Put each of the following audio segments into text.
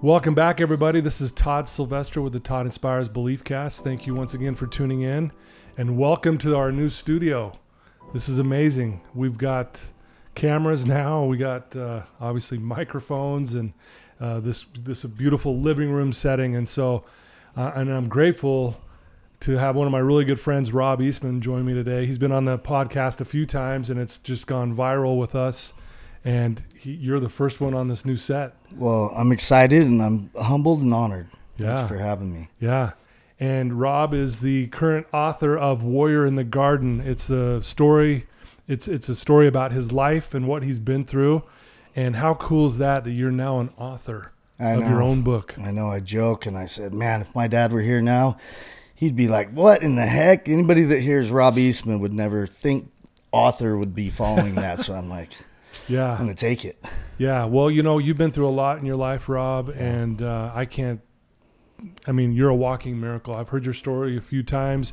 Welcome back, everybody. This is Todd Sylvester with the Todd Inspires Belief Cast. Thank you once again for tuning in, and welcome to our new studio. This is amazing. We've got cameras now. We got uh, obviously microphones and uh, this this beautiful living room setting, and so uh, and I'm grateful to have one of my really good friends, Rob Eastman, join me today. He's been on the podcast a few times, and it's just gone viral with us and he, you're the first one on this new set. Well, I'm excited and I'm humbled and honored. Yeah. for having me. Yeah. And Rob is the current author of Warrior in the Garden. It's a story. It's it's a story about his life and what he's been through. And how cool is that that you're now an author I of know. your own book? I know. I joke and I said, man, if my dad were here now, he'd be like, "What in the heck?" Anybody that hears Rob Eastman would never think author would be following that. so I'm like, I'm gonna take it. Yeah. Well, you know, you've been through a lot in your life, Rob, and uh, I can't. I mean, you're a walking miracle. I've heard your story a few times.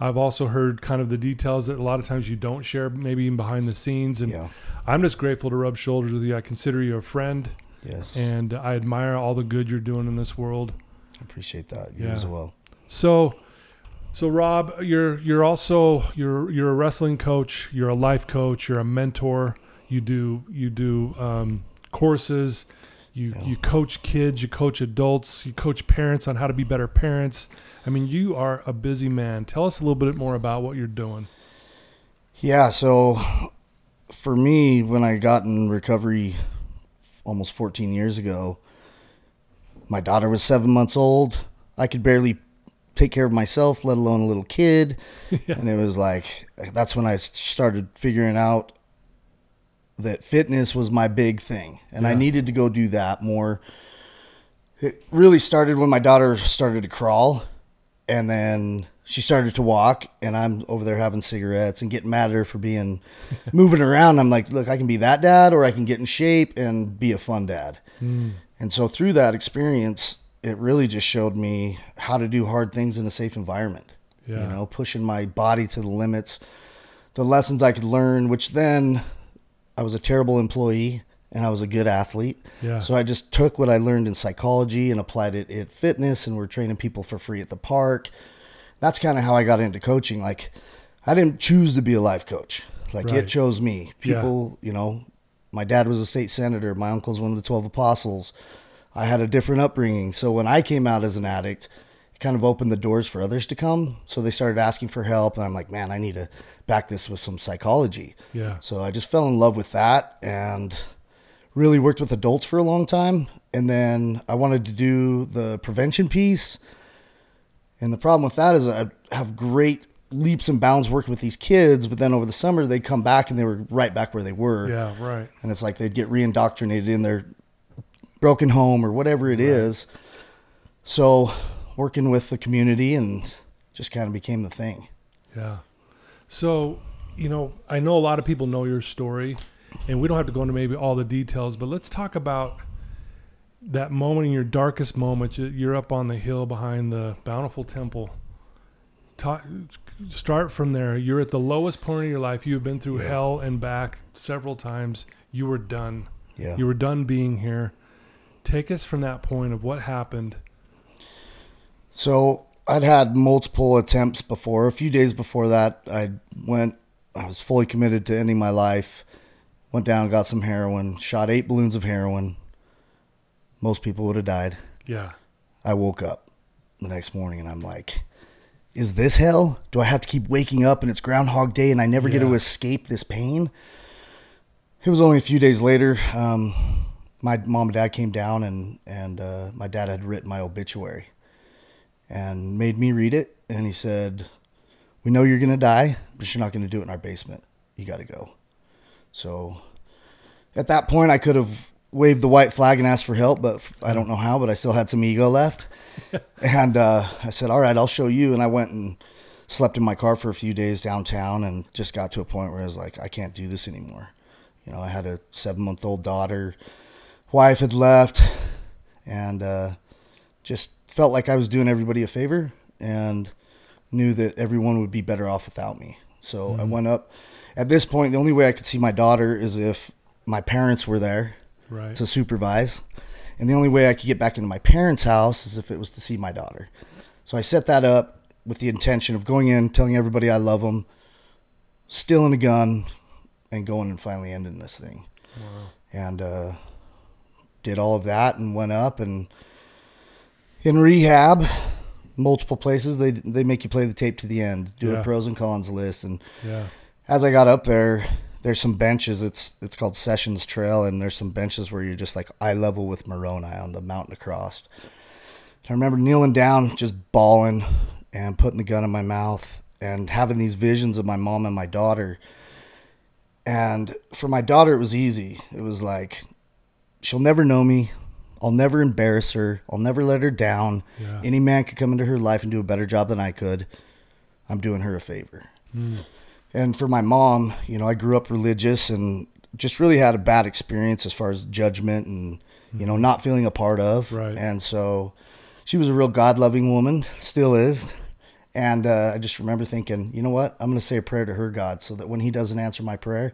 I've also heard kind of the details that a lot of times you don't share, maybe even behind the scenes. And Yeah. I'm just grateful to rub shoulders with you. I consider you a friend, Yes. and I admire all the good you're doing in this world. I appreciate that. You Yeah. as well. So, so Rob, you're you're also you're you're a wrestling coach. You're a life coach. You're a mentor. You do you do um, courses. You you coach kids. You coach adults. You coach parents on how to be better parents. I mean, you are a busy man. Tell us a little bit more about what you're doing. Yeah. So for me, when I got in recovery almost 14 years ago, my daughter was seven months old. I could barely take care of myself, let alone a little kid. And it was like, that's when I started figuring out that fitness was my big thing. And I needed to go do that more. It really started when my daughter started to crawl and then she started to walk and i'm over there having cigarettes and getting mad at her for being moving around i'm like look i can be that dad or i can get in shape and be a fun dad hmm. and so through that experience it really just showed me how to do hard things in a safe environment Yeah. you know pushing my body to the limits the lessons i could learn which then i was a terrible employee and i was a good athlete Yeah. so i just took what i learned in psychology and applied it at fitness and we're training people for free at the park that's kind of how I got into coaching. Like, I didn't choose to be a life coach. Like, Right. it chose me. People, you know, my dad was a state senator. My uncle's one of the 12 apostles. I had a different upbringing. So when I came out as an addict, kind of opened the doors for others to come. So they started asking for help. And I'm like, man, I need to back this with some psychology. Yeah. So I just fell in love with that and really worked with adults for a long time. And then I wanted to do the prevention piece. And the problem with that is I have great leaps and bounds working with these kids, but then over the summer they'd come back and they were right back where they were. Yeah. Right. And it's like they'd get reindoctrinated in their broken home or whatever it is. So working with the community and just kind of became the thing. Yeah. So, you know, I know a lot of people know your story, and we don't have to go into maybe all the details, but let's talk about that moment in your darkest moment. You- You're up on the hill behind the Bountiful Temple. Ta start from there. You're at the lowest point of your life. You have been through Yeah. hell and back several times. You were done. Yeah. You were done being here. Take us from that point of what happened. So I'd had multiple attempts before. A few days before that, I went. I was fully committed to ending my life. Went down, got some heroin, shot eight balloons of heroin. Most people would have died. Yeah. I woke up the next morning and I'm like, is this hell? Do I have to keep waking up and it's Groundhog Day and I never get to escape this pain? It was only a few days later. Um, my mom and dad came down and, and uh, my dad had written my obituary and made me read it. And he said, We know you're going to die, but you're not going to do it in our basement. You got to go. So at that point, I could have waved the white flag and asked for help, but I don't know how, but I still had some ego left. and uh, I said, all right, I'll show you. And I went and slept in my car for a few days downtown and just got to a point where I was like, I can't do this anymore. You know, I had a seven month old daughter, wife had left, and uh, just felt like I was doing everybody a favor and knew that everyone would be better off without me. So mm-hmm. I went up. At this point, the only way I could see my daughter is if my parents were there right. to supervise. And the only way I could get back into my parents' house is if it was to see my daughter. So I set that up with the intention of going in, telling everybody I love them, stealing a gun, and going and finally ending this thing. Wow. And uh, did all of that and went up and in rehab, multiple places they they make you play the tape to the end, do yeah. a pros and cons list, and yeah. as I got up there, there's some benches. It's it's called Sessions Trail, and there's some benches where you're just like eye level with Moroni on the mountain across. I remember kneeling down, just bawling, and putting the gun in my mouth, and having these visions of my mom and my daughter. And for my daughter, it was easy. It was like, she'll never know me. I'll never embarrass her. I'll never let her down. Yeah. Any man could come into her life and do a better job than I could. I'm doing her a favor. Mm. And for my mom, you know, I grew up religious and just really had a bad experience as far as judgment and, you know, not feeling a part of. Right. And so she was a real God loving woman, still is. And uh, I just remember thinking, you know what? I'm going to say a prayer to her God so that when he doesn't answer my prayer,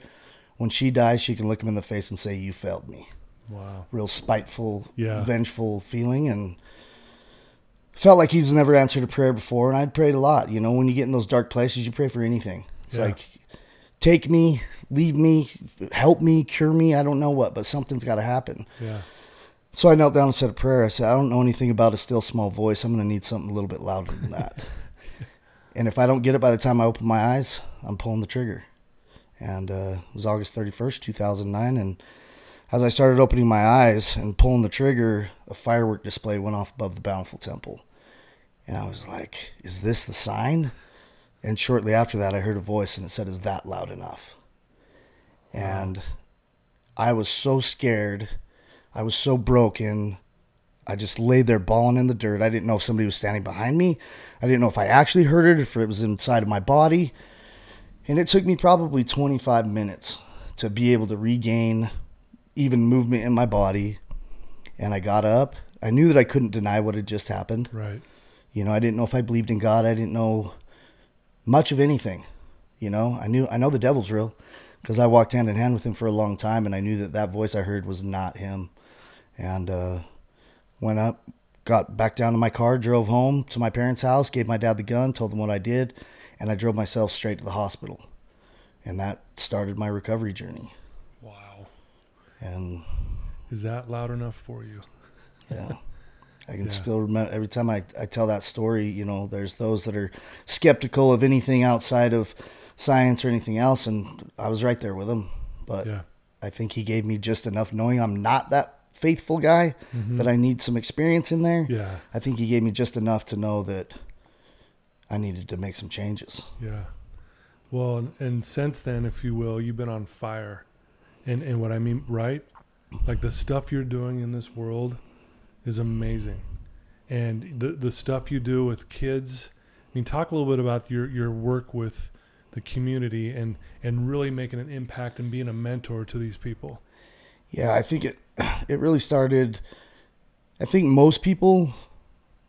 when she dies, she can look him in the face and say, You failed me. Wow. Real spiteful, yeah. vengeful feeling. And felt like he's never answered a prayer before. And I'd prayed a lot. You know, when you get in those dark places, you pray for anything. It's yeah. like, take me, leave me, help me, cure me. I don't know what, but something's got to happen. Yeah. So I knelt down and said a prayer. I said, I don't know anything about a still small voice. I'm going to need something a little bit louder than that. and if I don't get it by the time I open my eyes, I'm pulling the trigger. And uh, it was August 31st, 2009. And as I started opening my eyes and pulling the trigger, a firework display went off above the Bountiful Temple. And I was like, is this the sign? And shortly after that, I heard a voice and it said, Is that loud enough? And I was so scared. I was so broken. I just laid there bawling in the dirt. I didn't know if somebody was standing behind me. I didn't know if I actually heard it, if it was inside of my body. And it took me probably 25 minutes to be able to regain even movement in my body. And I got up. I knew that I couldn't deny what had just happened. Right. You know, I didn't know if I believed in God. I didn't know much of anything. You know, I knew I know the devil's real because I walked hand in hand with him for a long time, and I knew that that voice I heard was not him. And uh, went up, got back down to my car, drove home to my parents' house, gave my dad the gun, told him what I did, and I drove myself straight to the hospital. And that started my recovery journey. And is that loud enough for you? Yeah. I can yeah. still remember every time I, I tell that story, you know, there's those that are skeptical of anything outside of science or anything else. And I was right there with him. But yeah. I think he gave me just enough knowing I'm not that faithful guy, mm-hmm. that I need some experience in there. Yeah. I think he gave me just enough to know that I needed to make some changes. Yeah. Well, and since then, if you will, you've been on fire and and what I mean, right? Like the stuff you're doing in this world is amazing, and the the stuff you do with kids. I mean, talk a little bit about your your work with the community and and really making an impact and being a mentor to these people. Yeah, I think it it really started. I think most people,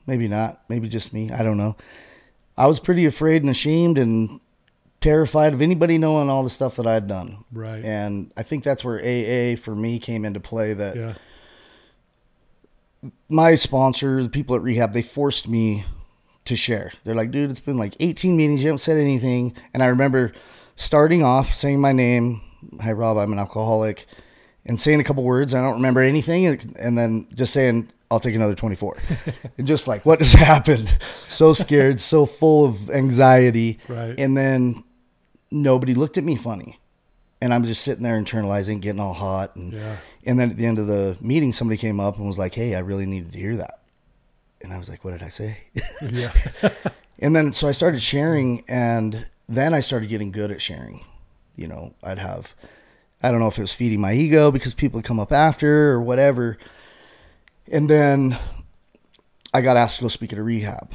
maybe not, maybe just me. I don't know. I was pretty afraid and ashamed and terrified of anybody knowing all the stuff that I had done. Right. And I think that's where AA for me came into play that yeah. my sponsor, the people at rehab, they forced me to share. They're like, dude, it's been like 18 meetings. You haven't said anything. And I remember starting off saying my name. Hi, Rob, I'm an alcoholic. And saying a couple words. I don't remember anything. And then just saying, I'll take another 24. and just like, what has happened? So scared, so full of anxiety. Right. And then nobody looked at me funny. And I'm just sitting there internalizing, getting all hot. And, yeah. and then at the end of the meeting, somebody came up and was like, Hey, I really needed to hear that. And I was like, What did I say? Yeah. and then so I started sharing, and then I started getting good at sharing. You know, I'd have I don't know if it was feeding my ego because people would come up after or whatever. And then I got asked to go speak at a rehab.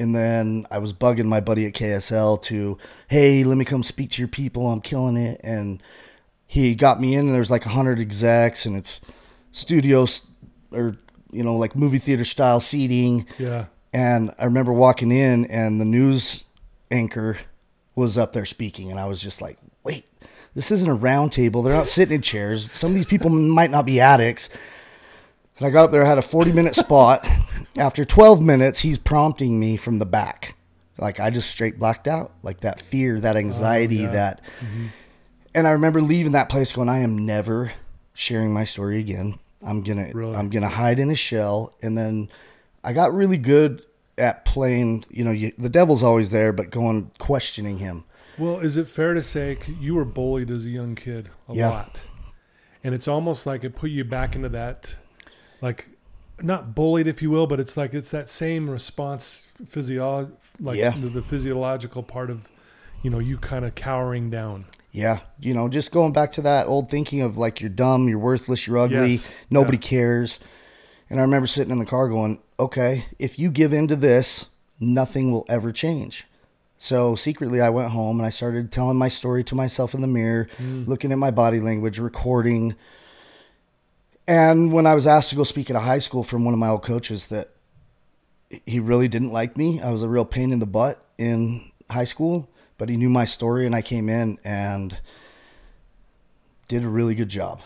And then I was bugging my buddy at KSL to, hey, let me come speak to your people. I'm killing it. And he got me in, and there's like 100 execs, and it's studios or, you know, like movie theater style seating. Yeah. And I remember walking in, and the news anchor was up there speaking. And I was just like, wait, this isn't a round table. They're not sitting in chairs. Some of these people might not be addicts. And I got up there, I had a 40 minute spot. After 12 minutes, he's prompting me from the back. Like I just straight blacked out. Like that fear, that oh, anxiety, yeah. that. Mm-hmm. And I remember leaving that place going, I am never sharing my story again. I'm gonna Really? I'm gonna hide in a shell. And then I got really good at playing, you know, you, the devil's always there, but going questioning him. Well, is it fair to say you were bullied as a young kid a Yeah. lot, and it's almost like it put you back into that, like, not bullied, if you will, but it's like it's that same response physio, like Yeah. the, the physiological part of, you know, you kind of cowering down. Yeah, you know, just going back to that old thinking of like you're dumb, you're worthless, you're ugly, Yes, nobody yeah. cares. And I remember sitting in the car going, okay, if you give in to this, nothing will ever change. So secretly, I went home and I started telling my story to myself in the mirror, Mm. looking at my body language, recording. And when I was asked to go speak at a high school from one of my old coaches, that he really didn't like me. I was a real pain in the butt in high school, but he knew my story, and I came in and did a really good job.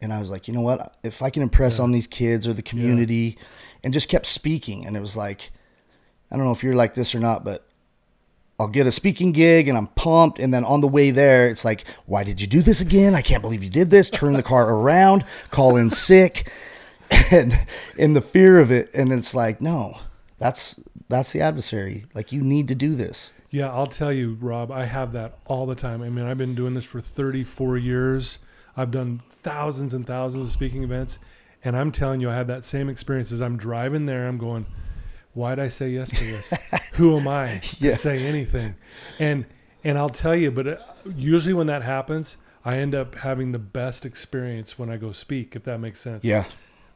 And I was like, you know what? If I can impress on these kids or the community, and just kept speaking, and it was like, I don't know if you're like this or not, but I'll get a speaking gig and I'm pumped. And then on the way there, it's like, why did you do this again? I can't believe you did this. Turn the car around, call in sick, and in the fear of it. And it's like, no, that's that's the adversary. Like you need to do this. Yeah, I'll tell you, Rob, I have that all the time. I mean, I've been doing this for 34 years. I've done thousands and thousands of speaking events. And I'm telling you, I have that same experience as I'm driving there. I'm going, why'd I say yes to this? Who am I Yeah. to say anything? And and I'll tell you, but uh, usually when that happens, I end up having the best experience when I go speak, if that makes sense. Yeah.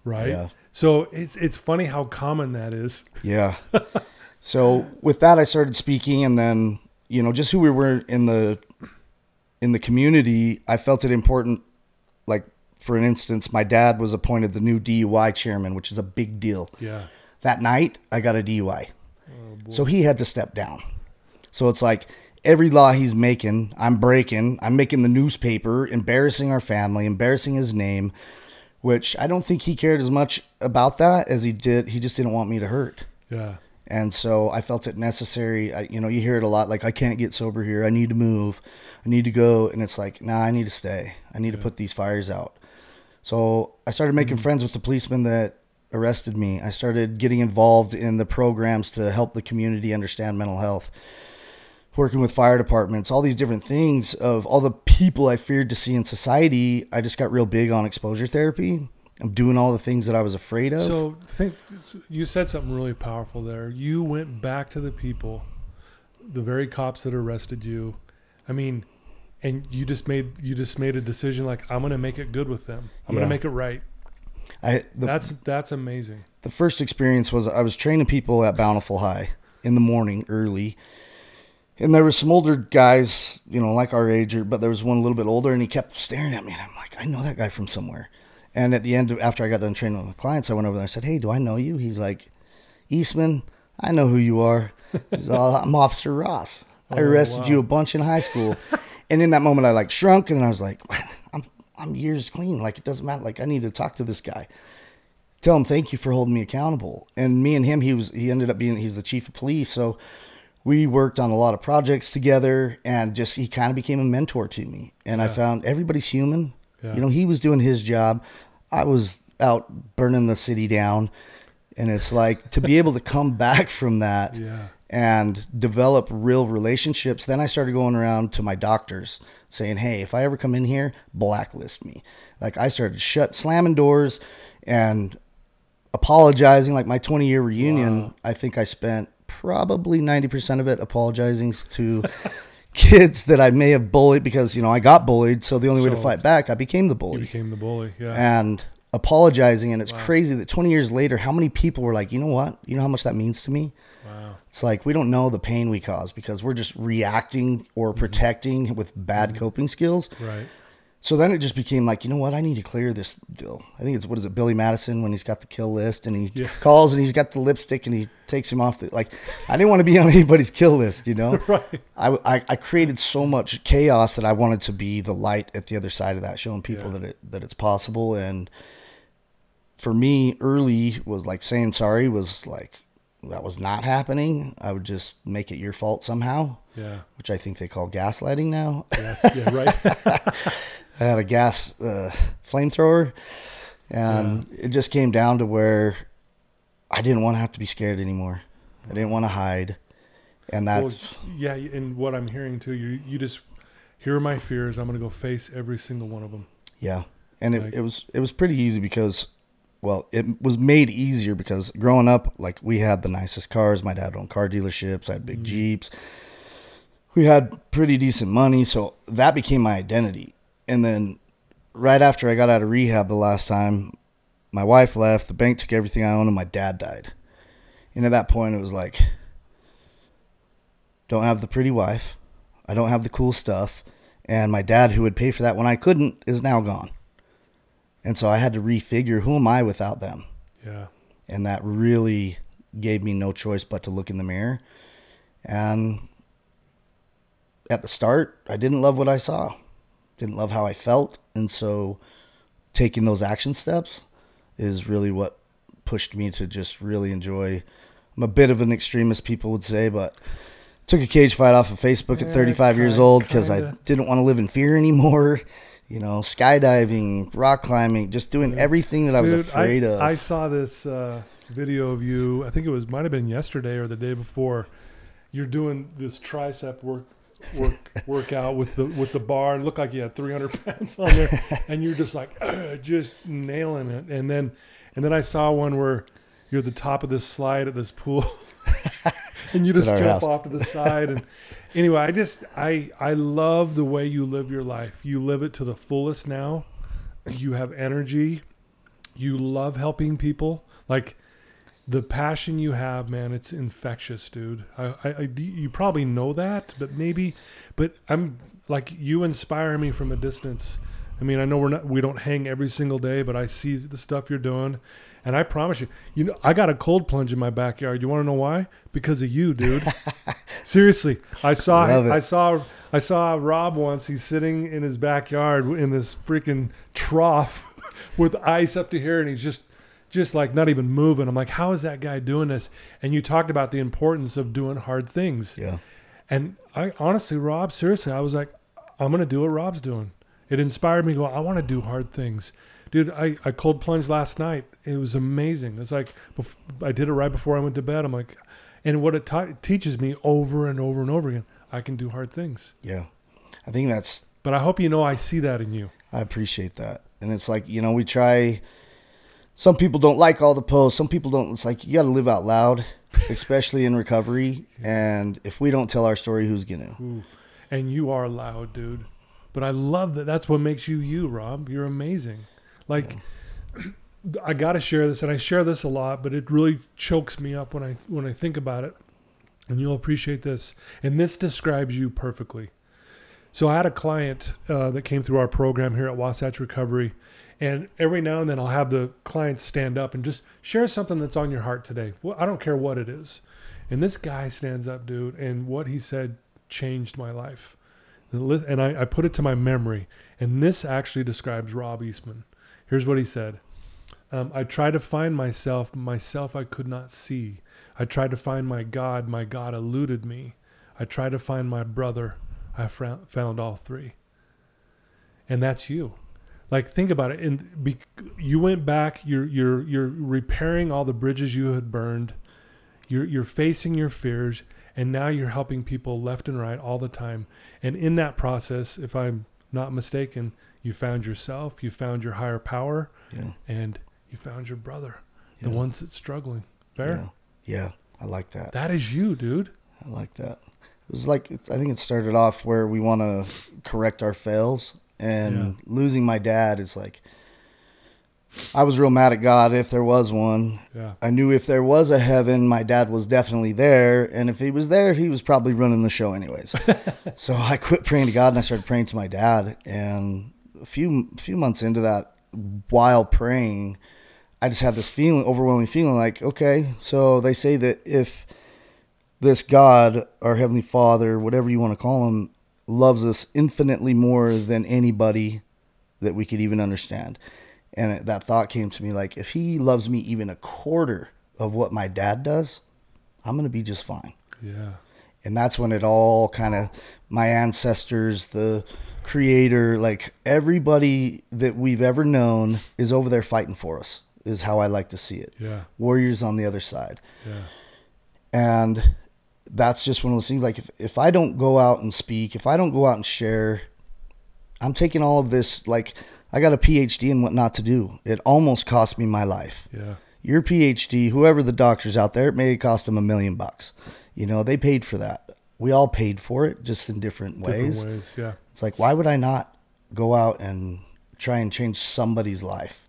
Right. Yeah. So it's it's funny how common that is. Yeah. so with that, I started speaking, and then you know, just who we were in the in the community, I felt it important. Like for an instance, my dad was appointed the new DUI chairman, which is a big deal. Yeah. That night, I got a DUI, oh, so he had to step down. So it's like every law he's making, I'm breaking. I'm making the newspaper, embarrassing our family, embarrassing his name, which I don't think he cared as much about that as he did. He just didn't want me to hurt. Yeah. And so I felt it necessary. I, you know, you hear it a lot like, I can't get sober here. I need to move. I need to go. And it's like, nah, I need to stay. I need to put these fires out. So I started making mm-hmm. friends with the policemen that arrested me. I started getting involved in the programs to help the community understand mental health, working with fire departments, all these different things of all the people I feared to see in society. I just got real big on exposure therapy. I'm doing all the things that I was afraid of. So think you said something really powerful there. You went back to the people, the very cops that arrested you. I mean, and you just made you just made a decision like I'm going to make it good with them. I'm going to make it right. I, the, That's that's amazing. the first experience was I was training people at Bountiful High in the morning early. And there were some older guys, you know, like our age, or, but there was one a little bit older, and he kept staring at me. And I'm like, I know that guy from somewhere. And at the end, of, after I got done training with the clients, I went over there and said, Hey, do I know you? He's like, Eastman, I know who you are. All, oh, I'm Officer Ross. I Oh, arrested wow. you a bunch in high school. and in that moment, I like shrunk, and I was like, I'm, I'm years clean. Like, it doesn't matter. Like, I need to talk to this guy tell him thank you for holding me accountable. And me and him, he was he ended up being he's the chief of police, so we worked on a lot of projects together, and just he kind of became a mentor to me. And I found everybody's human. Yeah. You know, he was doing his job, I was out burning the city down, and it's like to be able to come back from that. Yeah. And develop real relationships. Then I started going around to my doctors saying, Hey, if I ever come in here, blacklist me. Like I started shut slamming doors and apologizing like my 20 year reunion Wow. i think i spent probably 90% of it apologizing to kids that I may have bullied because you know I got bullied. So the only way to fight back, I became the You bully became the bully. Yeah. and apologizing. And it's Wow. crazy that 20 years later, how many people were like, you know what? You know how much that means to me. wow. It's like we don't know the pain we cause because we're just reacting or mm-hmm. protecting with bad mm-hmm. coping skills. Right. So then it just became like, you know what? I need to clear this deal. I think it's what is it, Billy Madison when he's got the kill list and he Yeah. calls and he's got the lipstick and he takes him off the like. I didn't want to be on anybody's kill list, you know. Right. I, I, I created so much chaos that I wanted to be the light at the other side of that, showing people Yeah. that it that it's possible. And for me, early was like saying sorry was like that was not happening. I would just make it your fault somehow, Yeah. which I think they call gaslighting now. Yes. Yeah. Right. I had a gas uh, flamethrower, and it just came down to where I didn't want to have to be scared anymore. I didn't want to hide, and Well, that's yeah. And what I'm hearing too, you you just here are my fears. I'm going to go face every single one of them. yeah. And it, it was it was pretty easy because, well, it was made easier because growing up, like we had the nicest cars. My dad owned car dealerships. I had big mm-hmm. jeeps. We had pretty decent money, so that became my identity. And then, right after I got out of rehab the last time, my wife left. The bank took everything I owned, and my dad died. And at that point, it was like, don't have the pretty wife, I don't have the cool stuff, and my dad, who would pay for that when I couldn't, is now gone. And so I had to refigure who am I without them, Yeah. and that really gave me no choice but to look in the mirror. And at the start, I didn't love what I saw, didn't love how I felt, and so taking those action steps is really what pushed me to just really enjoy. I'm a bit of an extremist, people would say, but took a cage fight off of Facebook Yeah, at 35 years old because I didn't want to live in fear anymore. You know, skydiving, rock climbing, just doing everything that I was Dude, afraid I, of. I saw this uh, video of you. I think it was might have been yesterday or the day before. You're doing this tricep work work workout with the with the bar. It looked like you had 300 pounds on there, and you're just like just nailing it. And then and then I saw one where you're at the top of this slide at this pool, and you just jump house. off to the side. And anyway, I just I I love the way you live your life. You live it to the fullest now. You have energy you love helping people like the passion you have man it's infectious dude I, I, I you probably know that but maybe but i'm like you inspire me from a distance i mean i know we're not we don't hang every single day but i see the stuff you're doing. And i promise you you know i got a cold plunge in my backyard. You want to know why? Because of you dude. Seriously. I saw it. i saw i saw rob once. He's sitting in his backyard in this freaking trough with ice up to here and he's just just like not even moving. I'm like how is that guy doing this? And you talked about the importance of doing hard things. Yeah. and i honestly rob seriously i was like i'm gonna do what rob's doing it inspired me to go i want to do hard things dude I, I cold plunged last night it was amazing it's like i did it right before i went to bed i'm like and what it ta- teaches me over and over and over again i can do hard things Yeah. I think that's but i hope you know i see that in you I appreciate that. And it's like, you know, we try some people don't like all the posts. Some people don't it's like you gotta live out loud, especially in recovery. And if we don't tell our story, who's gonna? Ooh. and you are loud dude but i love that. That's what makes you you rob. You're amazing. Like i gotta share this and i share this a lot but it really chokes me up when i when i think about it. And you'll appreciate this. And this describes you perfectly. So i had a client uh, that came through our program here at wasatch recovery and every now and then i'll have the clients stand up and just share something that's on your heart today. Well, i don't care what it is. And this guy stands up dude and what he said changed my life and I, I put it to my memory and this actually describes rob eastman. Here's what he said. Um, i tried to find myself myself i could not see. I tried to find my god my god eluded me. I tried to find my brother i found all three. And that's you. Like think about it and be, you went back you're you're you're repairing all the bridges you had burned. You're you're facing your fears and now you're helping people left and right all the time and in that process if i'm not mistaken you found yourself you found your higher power Yeah. and you found your brother the ones that's struggling fair Yeah. Yeah. I like that. that is you dude I like that. It was like I think it started off where we want to correct our fails, and Yeah. losing my dad is like. I was real mad at God if there was one. Yeah. I knew if there was a heaven, my dad was definitely there, and if he was there, he was probably running the show anyways. so I quit praying to God and I started praying to my dad. And a few few months into that, while praying, I just had this feeling, overwhelming feeling, like, okay, so they say that if this God, our heavenly Father, whatever you want to call him, loves us infinitely more than anybody that we could even understand. And it- that thought came to me like, if he loves me even a quarter of what my dad does, I'm going to be just fine. Yeah. And that's when it all kind of, my ancestors, the creator, like everybody that we've ever known is over there fighting for us, is how I like to see it. Yeah. Warriors on the other side. Yeah. And that's just one of those things like if, if I don't go out and speak, if I don't go out and share, I'm taking all of this like I got a PhD in what not to do. It almost cost me my life. Yeah. Your PhD, whoever the doctors out there, it may cost them a million bucks. You know, they paid for that. We all paid for it, just in different Different ways. ways. Yeah. It's like, why would I not go out and try and change somebody's life?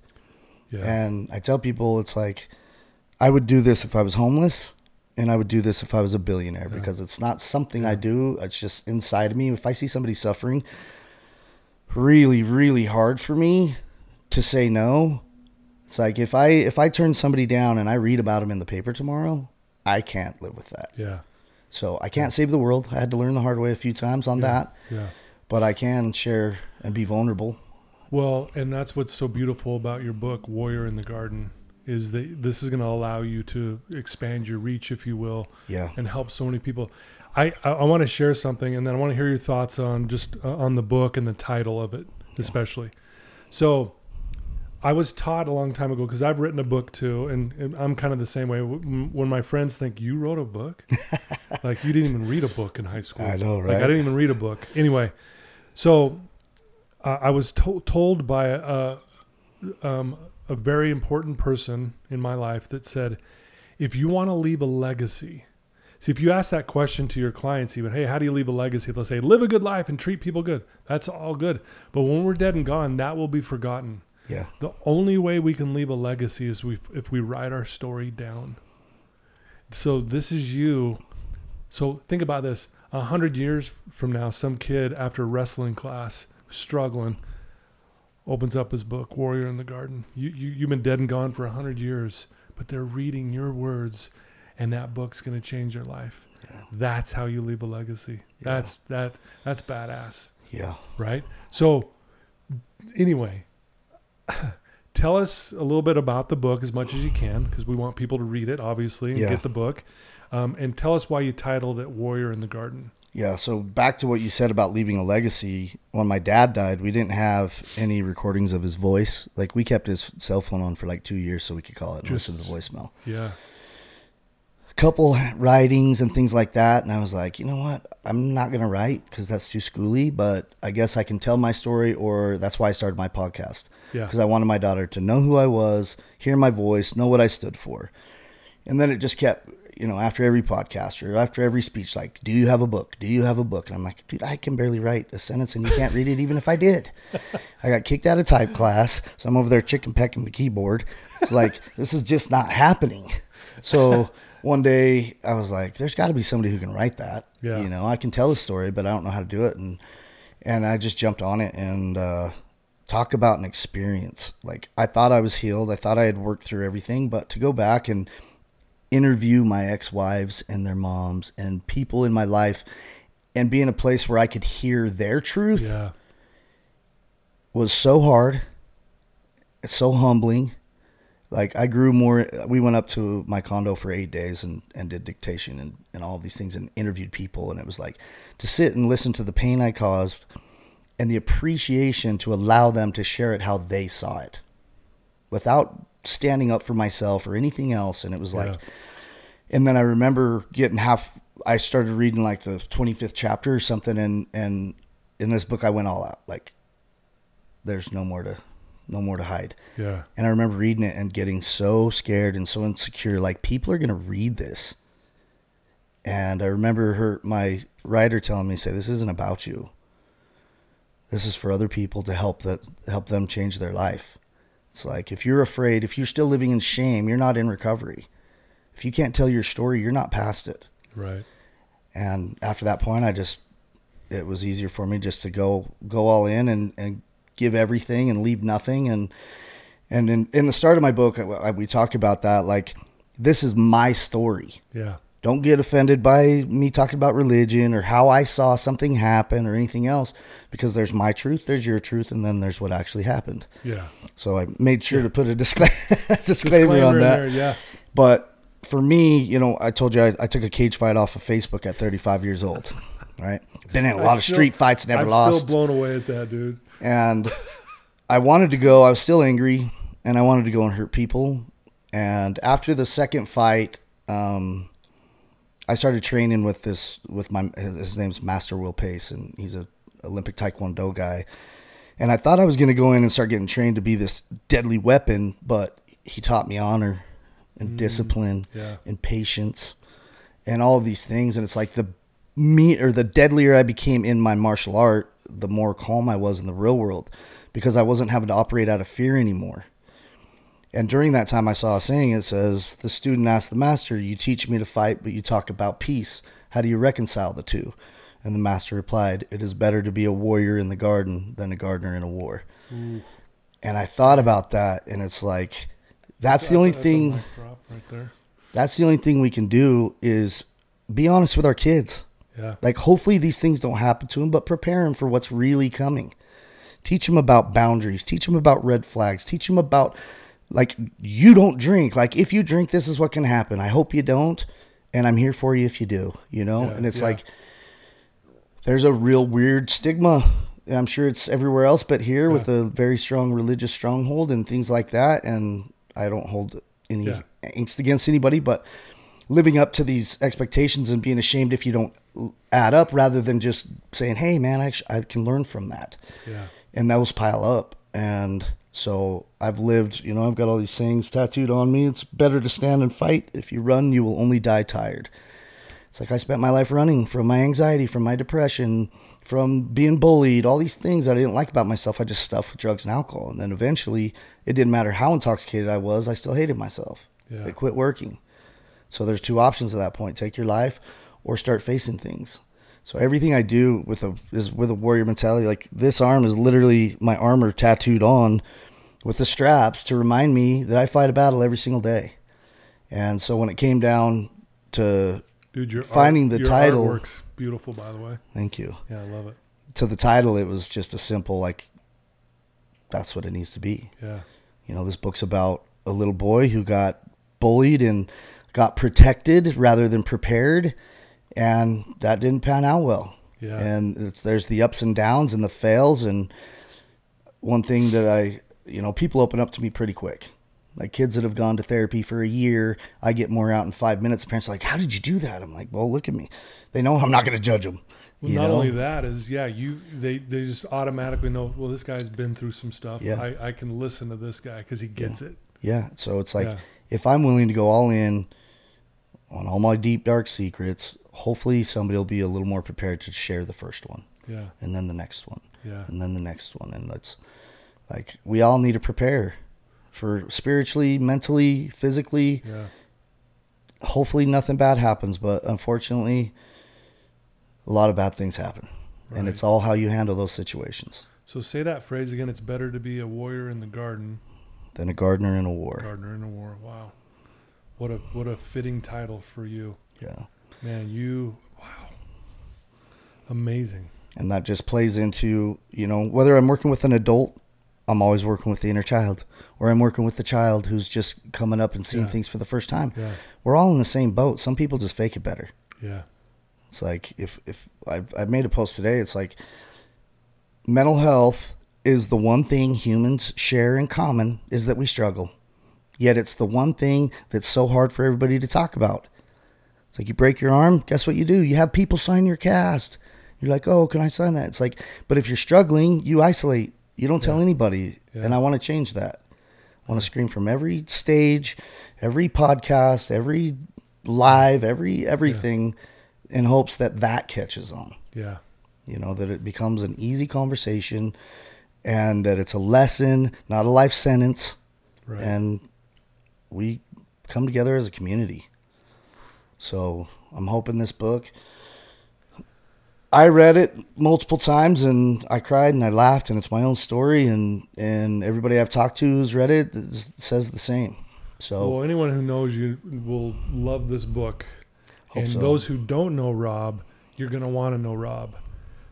Yeah. And I tell people, it's like, I would do this if I was homeless, and I would do this if I was a billionaire because it's not something I do. It's just inside of me. If I see somebody suffering, really, really hard for me to say no. It's like if I if I turn somebody down and I read about them in the paper tomorrow, I can't live with that. yeah. So I can't save the world. I had to learn the hard way a few times on that, Yeah. but I can share and be vulnerable. Well, and that's what's so beautiful about your book, Warrior in the Garden, is that this is going to allow you to expand your reach, if you will, Yeah. and help so many people. I, I, I want to share something, and then I want to hear your thoughts on just uh, on the book and the title of it, especially. So, I was taught a long time ago because I've written a book too, and, and I'm kind of the same way. When my friends think you wrote a book, like you didn't even read a book in high school. I know, Like I didn't even read a book. Anyway, so uh, I was to- told by a, um, a very important person in my life that said, if you want to leave a legacy, see, if you ask that question to your clients, even, hey, how do you leave a legacy? They'll say, live a good life and treat people good. That's all good. But when we're dead and gone, that will be forgotten. Yeah. The only way we can leave a legacy is we, if we write our story down. So this is you. So think about this: a hundred years from now, some kid after wrestling class, struggling, opens up his book, "Warrior in the Garden." You, you you've been dead and gone for a hundred years, but they're reading your words, and that book's going to change your life. That's how you leave a legacy. That's that. That's badass Yeah. right? So, anyway, tell us a little bit about the book as much as you can, because we want people to read it, obviously, and Yeah. get the book. Um, and tell us why you titled it "Warrior in the Garden." Yeah, so back to what you said about leaving a legacy. When my dad died, we didn't have any recordings of his voice. Like we kept his cell phone on for like two years so we could call it and Just- listen to the voicemail. Yeah, couple writings and things like that, and I was like, you know what? I'm not gonna write because that's too schooly. But I guess I can tell my story, or that's why I started my podcast. Yeah. because I wanted my daughter to know who I was, hear my voice, know what I stood for. And then it just kept, you know, after every podcast or after every speech, like, do you have a book? Do you have a book? And I'm like, dude, I can barely write a sentence and you can't read it even if I did. I got kicked out of type class. So I'm over there chicken pecking the keyboard. It's like, this is just not happening. So one day I was like, there's got to be somebody who can write that. Yeah. You know, I can tell a story, but I don't know how to do it. And, and I just jumped on it and, uh, talk about an experience. Like I thought I was healed. I thought I had worked through everything, but to go back and interview my ex-wives and their moms and people in my life and be in a place where I could hear their truth yeah, was so hard. It's so humbling. Like I grew more. We went up to my condo for eight days and, and did dictation and, and all these things and interviewed people. And it was like to sit and listen to the pain I caused and the appreciation to allow them to share it how they saw it without standing up for myself or anything else. And it was like, Yeah. and then I remember getting half. I started reading like the twenty fifth chapter or something, and and in this book I went all out. Like, there's no more to, no more to hide. yeah, And I remember reading it and getting so scared and so insecure. Like people are gonna read this. And I remember her, my writer telling me, say, this isn't about you. This is for other people to help that help them change their life. It's like if you're afraid, if you're still living in shame, you're not in recovery. If you can't tell your story, you're not past it. Right. And after that point, I just it was easier for me just to go go all in and, and give everything and leave nothing. And and in, in the start of my book, I, we talk about that like this is my story. Yeah. Don't get offended by me talking about religion or how I saw something happen or anything else because there's my truth, there's your truth, and then there's what actually happened. Yeah. So I made sure to put a discla- disclaimer, Disclaimer on that. there, yeah. But for me, you know, I told you I, I took a cage fight off of Facebook at 35 years old. Right, been in a lot of street fights, never I'm lost, still blown away at that, dude. And I wanted to go. I was still angry, and I wanted to go and hurt people. And after the second fight, um, I started training with this with my his name's Master Will Pace, and he's a Olympic Taekwondo guy. And I thought I was going to go in and start getting trained to be this deadly weapon, but he taught me honor and discipline yeah. and patience and all of these things. And it's like the me or the deadlier I became in my martial art, the more calm I was in the real world because I wasn't having to operate out of fear anymore. And during that time, I saw a saying. It says, "The student asked the master, you teach me to fight, but you talk about peace. How do you reconcile the two? And the master replied, It is better to be a warrior in the garden than a gardener in a war. And I thought about that, and it's like, that's the only That's thing. right there. That's the only thing we can do is be honest with our kids. Yeah. Like, hopefully, these things don't happen to him, but prepare him for what's really coming. Teach him about boundaries. Teach him about red flags. Teach him about, like, you don't drink. Like, if you drink, this is what can happen. I hope you don't. And I'm here for you if you do, you know? Yeah, and it's yeah. like, there's a real weird stigma. I'm sure it's everywhere else, but here with a very strong religious stronghold and things like that. And I don't hold any Yeah. angst against anybody, but living up to these expectations and being ashamed if you don't add up rather than just saying, hey, man, I, sh- I can learn from that. Yeah. And those pile up. And so I've lived, you know, I've got all these sayings tattooed on me. It's better to stand and fight. If you run, you will only die tired. It's like I spent my life running from my anxiety, from my depression, from being bullied, all these things that I didn't like about myself. I just stuffed with drugs and alcohol. And then eventually, it didn't matter how intoxicated I was, I still hated myself. Yeah. It quit working. So there's two options at that point: take your life, or start facing things. So everything I do with a is with a warrior mentality. Like this arm is literally my armor tattooed on with the straps to remind me that I fight a battle every single day. And so when it came down to Dude, Finding art, the your title- artwork's beautiful, by the way. thank you Yeah, I love it. to the title, it was just a simple like that's what it needs to be. Yeah. You know, this book's about a little boy who got bullied and got protected rather than prepared, and that didn't pan out well. Yeah. And it's, there's the ups and downs and the fails. And one thing that I, you know, people open up to me pretty quick. Like kids that have gone to therapy for a year, I get more out in five minutes. Parents are like, "How did you do that?" I'm like, "Well, look at me." They know I'm not going to judge them. Well, not know? only that is yeah, you they they just automatically know. Well, this guy's been through some stuff. Yeah. I, I can listen to this guy because he gets it. Yeah. So it's like Yeah. if I'm willing to go all in on all my deep dark secrets, hopefully somebody will be a little more prepared to share the first one Yeah. and then the next one Yeah. and then the next one and let's like we all need to prepare for spiritually, mentally, physically. Yeah. Hopefully nothing bad happens, but unfortunately a lot of bad things happen. And it's all how you handle those situations. So say that phrase again. It's better to be a warrior in the garden, Than a gardener in a war. gardener in a war. Wow. What a what a fitting title for you, Yeah. man. You wow. Amazing. and that just plays into you know whether i'm working with an adult i'm always working with the inner child or i'm working with the child who's just coming up and seeing Yeah. things for the first time Yeah. we're all in the same boat some people just fake it better Yeah. it's like if if i've, I've made a post today it's like mental health is the one thing humans share in common is that we struggle yet it's the one thing that's so hard for everybody to talk about it's like you break your arm guess what you do you have people sign your cast you're like oh can i sign that it's like but if you're struggling you isolate you don't tell anybody Yeah. and i want to change that i want to scream from every stage every podcast every live every everything in hopes that that catches on. Yeah. You know, that it becomes an easy conversation and that it's a lesson, not a life sentence. Right. And we come together as a community. So I'm hoping this book. I read it multiple times and I cried and I laughed and it's my own story and and everybody I've talked to who's read it says the same. So well, anyone who knows you will love this book, and so. those who don't know Rob, you're gonna want to know Rob.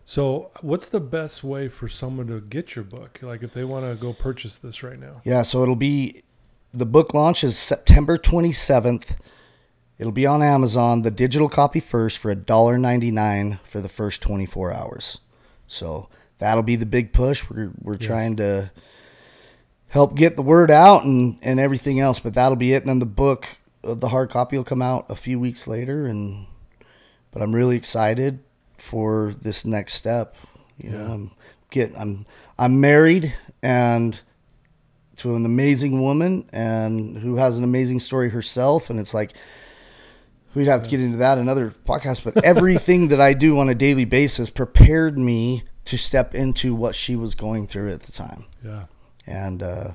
So, what's the best way for someone to get your book? Like, if they want to go purchase this right now. Yeah, so it'll be the book launch is September 27th. It'll be on Amazon, the digital copy first for $1.99 for the first 24 hours. So that'll be the big push. We're we're Yes. trying to help get the word out and and everything else, but that'll be it. And then the book, uh, the hard copy will come out a few weeks later and but I'm really excited for this next step. You know, Yeah. I'm get I'm I'm married and to an amazing woman and who has an amazing story herself and it's like we'd have to get into that another podcast but everything that i do on a daily basis prepared me to step into what she was going through at the time Yeah. and uh,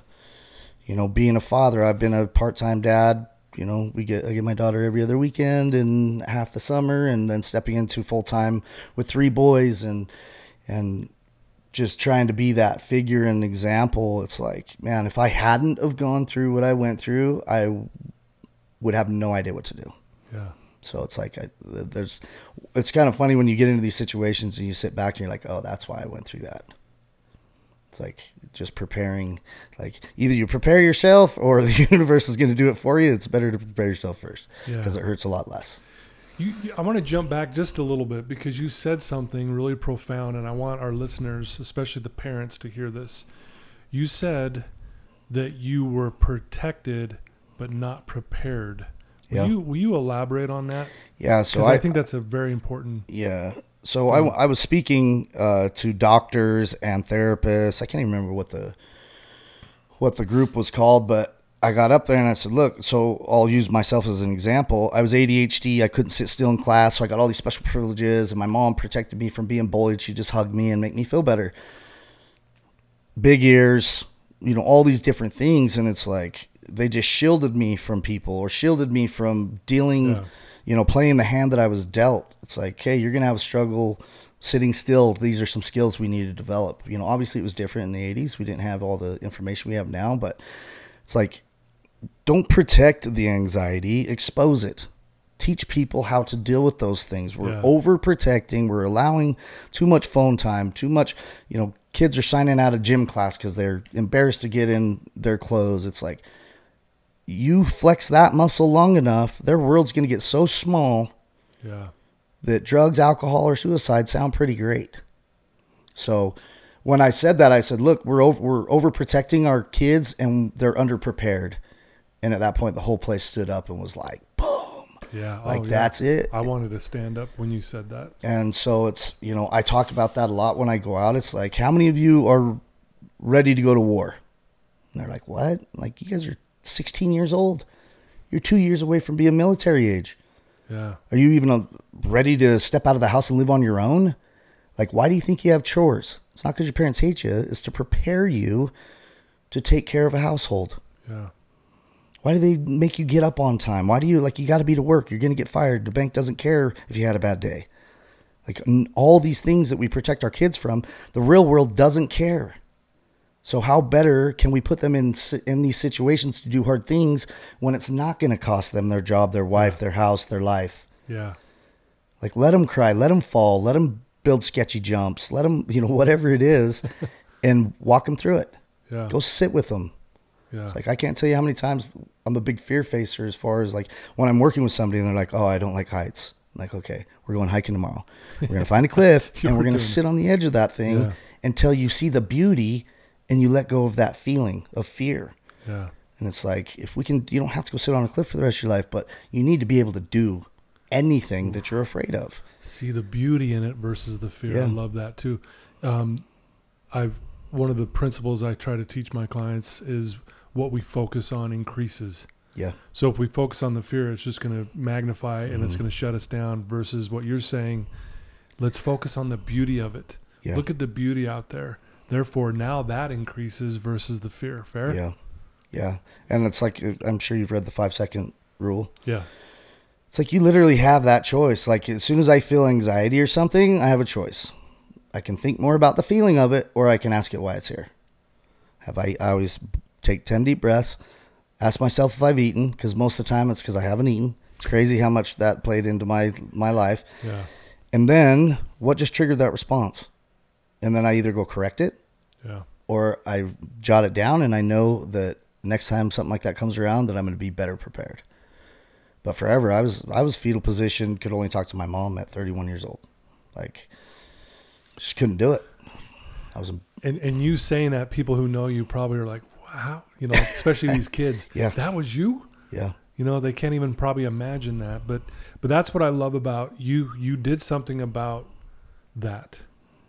you know being a father i've been a part-time dad you know we get i get my daughter every other weekend and half the summer and then stepping into full-time with three boys and and just trying to be that figure and example it's like man if i hadn't have gone through what i went through i would have no idea what to do Yeah. so it's like I, there's it's kind of funny when you get into these situations and you sit back and you're like oh that's why i went through that it's like just preparing like either you prepare yourself or the universe is going to do it for you it's better to prepare yourself first Yeah. because it hurts a lot less You, I want to jump back just a little bit because you said something really profound, and I want our listeners, especially the parents, to hear this. You said that you were protected but not prepared. Will, Yeah. you, will you elaborate on that? yeah so I, I, think that's a very important. yeah so I, I was speaking uh, to doctors and therapists i can't even remember what the what the group was called but i got up there and i said look so i'll use myself as an example. I was adhd i couldn't sit still in class so i got all these special privileges and my mom protected me from being bullied. She just hugged me and make me feel better. Big ears you know all these different things and it's like they just shielded me from people or shielded me from dealing Yeah. you know playing the hand that i was dealt. It's like hey you're gonna have a struggle sitting still. These are some skills we need to develop. You know obviously it was different in the 80s we didn't have all the information we have now but it's like don't protect the anxiety expose it teach people how to deal with those things we're Yeah. overprotecting we're allowing too much phone time too much you know kids are signing out of gym class because they're embarrassed to get in their clothes it's like you flex that muscle long enough their world's going to get so small Yeah. that drugs, alcohol, or suicide sound pretty great. So when I said that, I said, "Look, we're over, we're overprotecting our kids, and they're underprepared." And at that point, the whole place stood up and was like, "Boom!" Yeah. Like oh, yeah. that's it. I wanted to stand up when you said that. And so it's you know I talk about that a lot when I go out. It's like, how many of you are ready to go to war? And they're like, "What? Like you guys are 16 years old. You're two years away from being military age." Yeah. Are you even uh, ready to step out of the house and live on your own? Like, why do you think you have chores? It's not because your parents hate you. It's to prepare you to take care of a household. Yeah. Why do they make you get up on time? Why do you like you got to be to work? You're going to get fired. The bank doesn't care if you had a bad day. Like all these things that we protect our kids from, the real world doesn't care. So how better can we put them in in these situations to do hard things when it's not going to cost them their job, their wife, their house, their life? Yeah. Like let them cry, let them fall, let them build sketchy jumps, let them, you know, whatever it is, and walk them through it. Yeah. Go sit with them. Yeah. It's like I can't tell you how many times I'm a big fear facer as far as like when I'm working with somebody and they're like, "Oh, I don't like heights." I'm like, okay, we're going hiking tomorrow. We're gonna find a cliff and we're gonna sit on the edge of that thing Yeah. until you see the beauty and you let go of that feeling of fear. yeah. And it's like if we can, you don't have to go sit on a cliff for the rest of your life, but you need to be able to do anything that you're afraid of. see the beauty in it versus the fear. I love that too. Um, I've one of the principles I try to teach my clients is what we focus on increases. Yeah. So if we focus on the fear, it's just going to magnify and it's Mhm. going to shut us down. Versus what you're saying, let's focus on the beauty of it. Yeah. Look at the beauty out there. Therefore, now that increases versus the fear. Fair. Yeah. Yeah. And it's like, I'm sure you've read the five second rule. Yeah. It's like you literally have that choice. Like as soon as I feel anxiety or something, I have a choice. I can think more about the feeling of it, or I can ask it why it's here. Have I? I always take ten deep breaths, ask myself if I've eaten, because most of the time it's because I haven't eaten. It's crazy how much that played into my my life. Yeah. And then what just triggered that response? And then I either go correct it Yeah. or I jot it down and I know that next time something like that comes around that I'm going to be better prepared. But forever I was I was fetal position, could only talk to my mom at 31 years old. Like just couldn't do it. I was And and you saying that, people who know you probably are like, wow, you know, especially these kids. Yeah. That was you. yeah. You know, they can't even probably imagine that. But but that's what I love about you. You did something about that.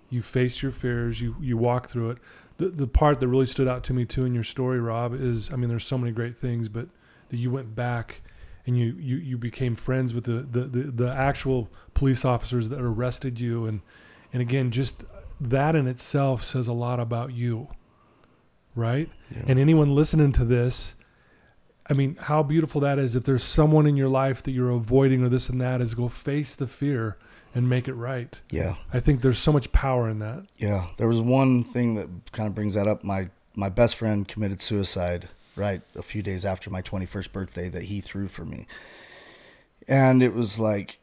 You faced your fears. You you walk through it. The the part that really stood out to me too in your story, Rob, is I mean, there's so many great things, but that you went back and you you, you became friends with the, the, the, the actual police officers that arrested you and and again just that in itself says a lot about you right Yeah. and anyone listening to this i mean how beautiful that is if there's someone in your life that you're avoiding or this and that is go face the fear and make it right Yeah. i think there's so much power in that Yeah, there was one thing that kind of brings that up. My my best friend committed suicide right a few days after my 21st birthday that he threw for me. And it was like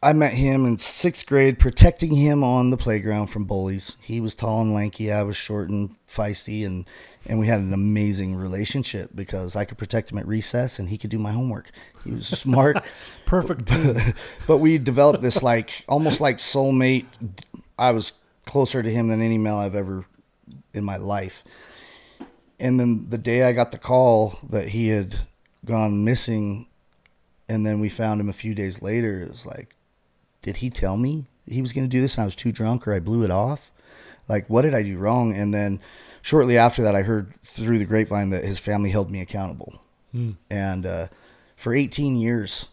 I met him in 6th grade protecting him on the playground from bullies. He was tall and lanky, I was short and feisty and and we had an amazing relationship because I could protect him at recess and he could do my homework. He was smart. perfect but we developed this like almost like soulmate. I was closer to him than any male I've ever in my life. And then the day I got the call that he had gone missing, and then we found him a few days later, it was like, did he tell me he was going to do this and I was too drunk or I blew it off? Like, what did I do wrong? And then shortly after that, I heard through the grapevine that his family held me accountable. And uh, for 18 years,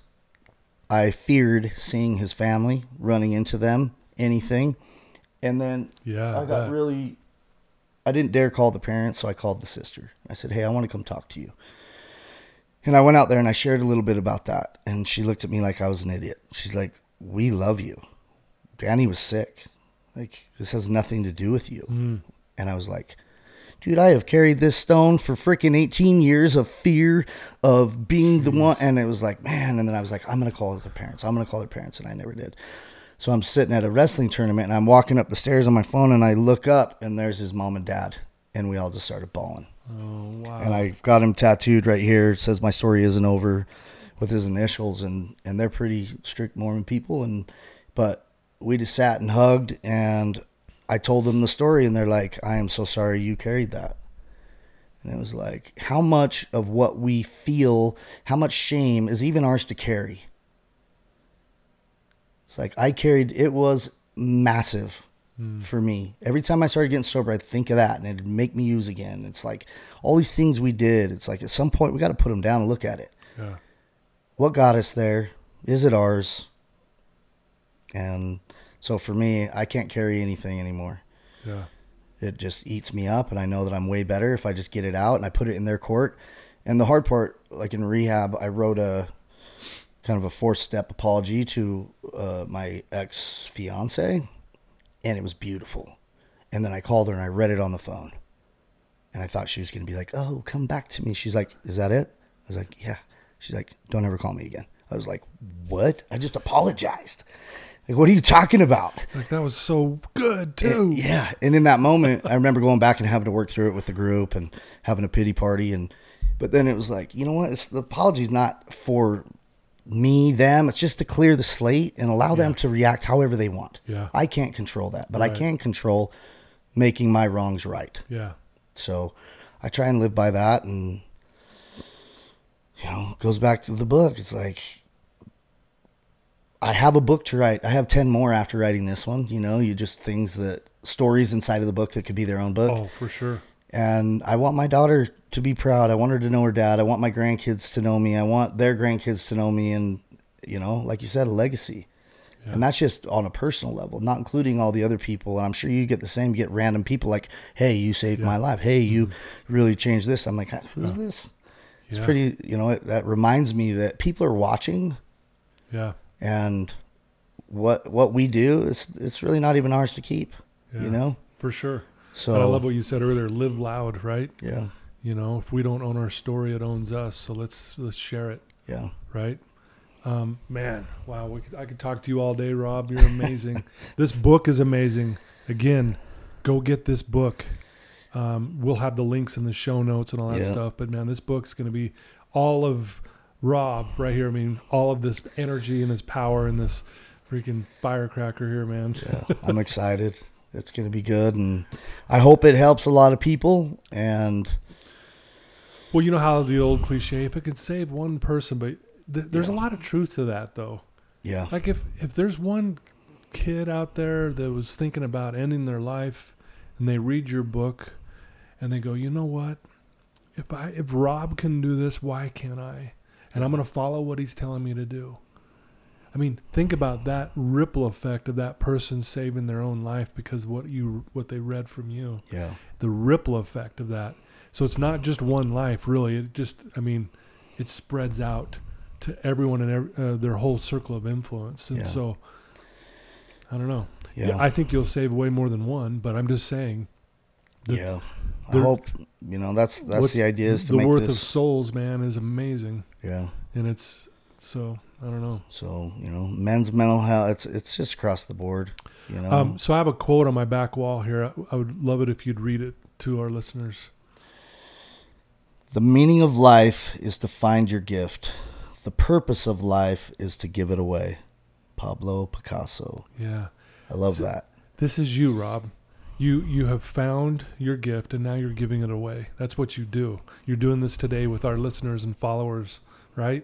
I feared seeing his family, running into them, anything. And then Yeah, I got really, I didn't dare call the parents, so I called the sister. I said, Hey, I want to come talk to you. And I went out there and I shared a little bit about that. And she looked at me like I was an idiot. She's like, We love you. Danny was sick. Like, this has nothing to do with you. Hmm. And I was like, Dude, I have carried this stone for freaking 18 years of fear of being the one. And it was like, man. And then I was like, I'm going to call their parents. I'm going to call their parents. And I never did. So I'm sitting at a wrestling tournament and I'm walking up the stairs on my phone and I look up and there's his mom and dad. And we all just started bawling. Oh wow And I got him tattooed right here. It says my story isn't over with his initials and, and they're pretty strict Mormon people and but we just sat and hugged and I told them the story and they're like, I am so sorry you carried that. And it was like, how much of what we feel, how much shame is even ours to carry? It's like I carried it was massive for me. Every time I started getting sober, I'd think of that and it'd make me use again. It's like all these things we did. It's like at some point we got to put them down and look at it. yeah What got us there? Is it ours? And so for me, I can't carry anything anymore. yeah It just eats me up, and I know that I'm way better if I just get it out and I put it in their court. And the hard part, like in rehab, I wrote a kind of a four step apology to uh, my ex fiance, and it was beautiful. And then I called her and I read it on the phone, and I thought she was going to be like, "Oh, come back to me." She's like, "Is that it?" I was like, "Yeah." She's like, "Don't ever call me again." I was like, "What?" I just apologized. Like, what are you talking about? like that was so good eh, too Yeah, and in that moment, I remember going back and having to work through it with the group and having a pity party, and but then it was like, you know what? It's, the apology's not for me, them. It's just to clear the slate and allow them to react however they want. Yeah. I can't control that, but I can control making my wrongs right. yeah So I try and live by that, and you know, it goes back to the book. It's like I have a book to write. I have ten more after writing this one. You know, you just things that stories inside of the book that could be their own book, oh for sure and I want my daughter to be proud. I want her to know her dad. I want my grandkids to know me. I want their grandkids to know me. And, you know, like you said, a legacy. And that's just on a personal level, not including all the other people. And I'm sure you get the same, get random people like, hey, you saved my life. Hey, you mm-hmm. really changed this. I'm like, who's this? It's Yeah. pretty, you know, it, that reminds me that people are watching Yeah. and what what we do is it's really not even ours to keep, Yeah. you know? For sure. So, And I love what you said earlier. Live loud, right? yeah, You know, if we don't own our story, it owns us. So let's let's share it, yeah. right? Um, man, wow, we could, I could talk to you all day, Rob. You're amazing. this book is amazing. Again, go get this book. Um, we'll have the links in the show notes and all that Yeah. stuff. But man, this book's going to be all of Rob right here. I mean, all of this energy and this power and this freaking firecracker here, man. Yeah, I'm excited. It's going to be good. And I hope it helps a lot of people. And Well, you know how the old cliche, if it could save one person, but th- there's a lot of truth to that, though. yeah, Like if if there's one kid out there that was thinking about ending their life, and they read your book, and they go, you know what? If I if Rob can do this, why can't I? And I'm going to follow what he's telling me to do. I mean, think about that ripple effect of that person saving their own life because what you what they read from you yeah, the ripple effect of that. So it's not just one life, really. It just, I mean, it spreads out to everyone and every, uh, their whole circle of influence. And Yeah. so, I don't know. yeah, I think you'll save way more than one, but I'm just saying. the- yeah. I hope, you know, that's, that's the idea is to the worth of souls, man, is amazing, yeah. and it's so I don't know. So, you know, men's mental health, it's, it's just across the board, you know? Um, so I have a quote on my back wall here. I, I would love it if you'd read it to our listeners. The meaning of life is to find your gift. The purpose of life is to give it away. Pablo Picasso. Yeah. I love that. This is you, Rob. You you have found your gift and now you're giving it away. That's what you do. You're doing this today with our listeners and followers, right?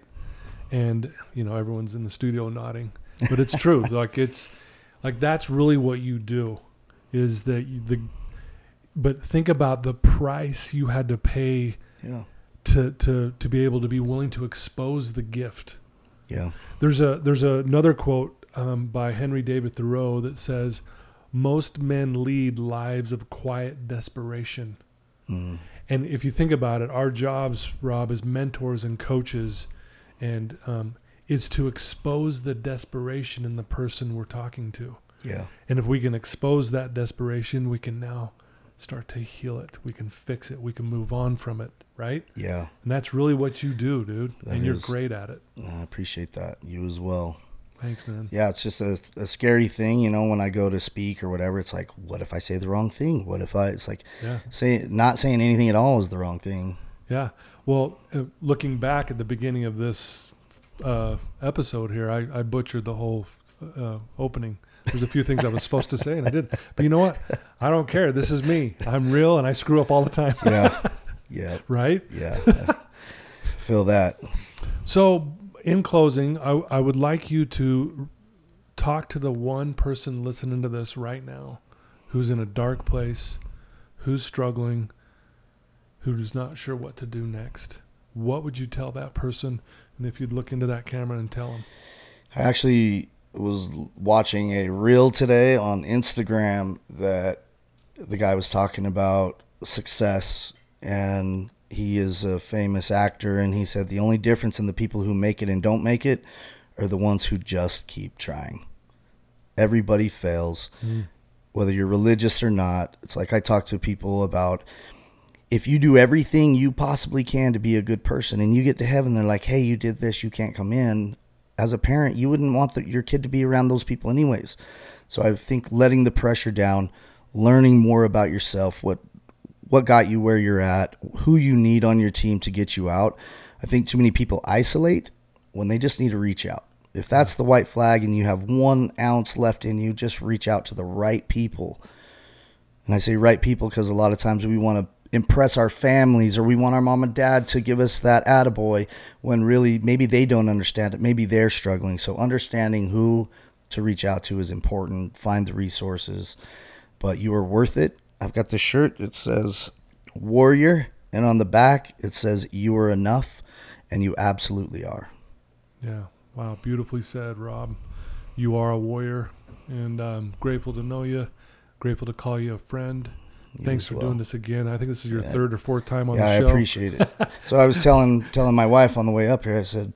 And you know everyone's in the studio nodding, but it's true. like it's like that's really what you do. Is that you, the but think about the price you had to pay Yeah. to to to be able to be willing to expose the gift. Yeah. There's a there's another quote um, by Henry David Thoreau that says, "Most men lead lives of quiet desperation." Mm. And if you think about it, our jobs, Rob, as mentors and coaches, and um, is to expose the desperation in the person we're talking to. Yeah. And if we can expose that desperation, we can now start to heal it. We can fix it. We can move on from it, right? Yeah. And that's really what you do, dude. That and you're great at it. I appreciate that. You as well. Thanks, man. Yeah, it's just a, a scary thing, you know, when I go to speak or whatever. It's like, what if I say the wrong thing? What if I, it's like, Yeah. say, not saying anything at all is the wrong thing. Yeah. Well, uh, looking back at the beginning of this uh, episode here, I, I butchered the whole uh, opening. There's a few things I was supposed to say, and I did. But you know what? I don't care. This is me. I'm real, and I screw up all the time. Yeah. yeah. right? Yeah. Feel that. So, in closing, I, I would like you to talk to the one person listening to this right now who's in a dark place, who's struggling, who's not sure what to do next. What would you tell that person? And if you'd look into that camera and tell them, I actually was watching a reel today on Instagram that the guy was talking about success and he is a famous actor and he said the only difference in the people who make it and don't make it are the ones who just keep trying. Everybody fails. Hmm. Whether you're religious or not, it's like I talk to people about if you do everything you possibly can to be a good person and you get to heaven they're like hey you did this you can't come in as a parent you wouldn't want the, your kid to be around those people anyways. So i think letting the pressure down learning more about yourself what what got you where you're at who you need on your team to get you out. I think too many people isolate when they just need to reach out. If that's the white flag and you have one ounce left in you just reach out to the right people. And I say right people because a lot of times we want to impress our families or we want our mom and dad to give us that attaboy when really maybe they don't understand it. Maybe they're struggling. So understanding who to reach out to is important. Find the resources. But you are worth it. I've got this shirt. It says warrior And on the back, it says, You are enough, and you absolutely are. Yeah. Wow. Beautifully said, Rob. You are a warrior, and I'm grateful to know you. Grateful to call you a friend. You Thanks for well. doing this again. I think this is your Yeah. third or fourth time on yeah, the show. I appreciate it. so I was telling telling my wife on the way up here, I said,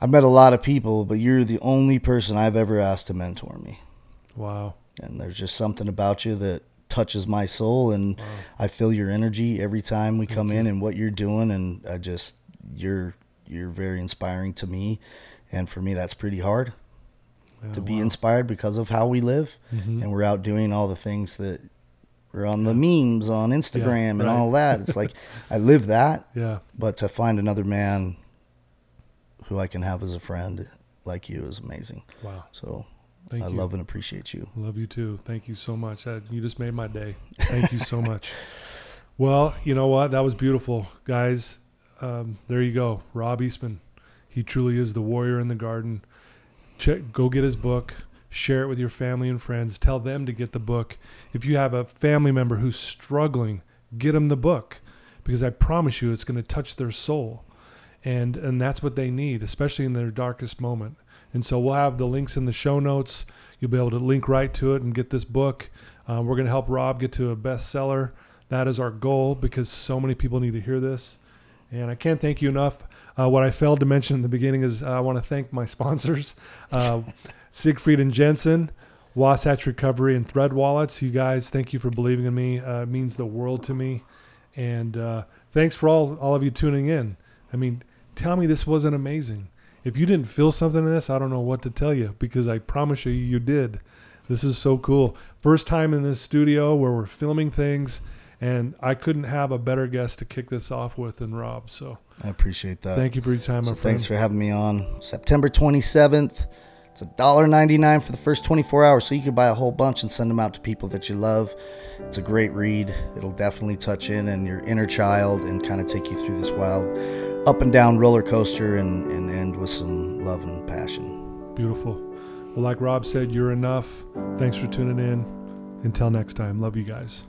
I've met a lot of people, but you're the only person I've ever asked to mentor me. Wow. And there's just something about you that touches my soul and Wow. I feel your energy every time we come in and what you're doing and I just you're you're very inspiring to me and for me that's pretty hard to be wow. inspired because of how we live Mhm. and we're out doing all the things that are on the memes on Instagram and right. all that. It's like I live that, Yeah. but to find another man who I can have as a friend like you is amazing. Wow. So Thank I you. love and appreciate you. Love you too. Thank you so much. That, you just made my day. Thank you so much. Well, you know what? That was beautiful, guys. Um, there you go, Rob Eastman. He truly is the warrior in the garden. Check, go get his book. Share it with your family and friends. Tell them to get the book. If you have a family member who's struggling, get them the book, because I promise you, it's going to touch their soul, and and that's what they need, especially in their darkest moment. And so we'll have the links in the show notes. You'll be able to link right to it and get this book. Uh, we're going to help Rob get to a bestseller. That is our goal because so many people need to hear this. And I can't thank you enough. Uh, what I failed to mention in the beginning is uh, I want to thank my sponsors, uh, Siegfried and Jensen, Wasatch Recovery, and Thread Wallets. You guys, thank you for believing in me. Uh, it means the world to me. And uh, thanks for all, all of you tuning in. I mean, tell me this wasn't amazing. If you didn't feel something in this, I don't know what to tell you because I promise you, you did. This is so cool. First time in this studio where we're filming things, and I couldn't have a better guest to kick this off with than Rob. So I appreciate that. thank you for your time, my So friend. thanks for having me on. September 27th. It's $1.99 for the first 24 hours, so you can buy a whole bunch and send them out to people that you love. It's a great read. It'll definitely touch in and your inner child and kind of take you through this wild up and down roller coaster and, and end with some love and passion. Beautiful. Well, like Rob said, you're enough. Thanks for tuning in. Until next time, love you guys.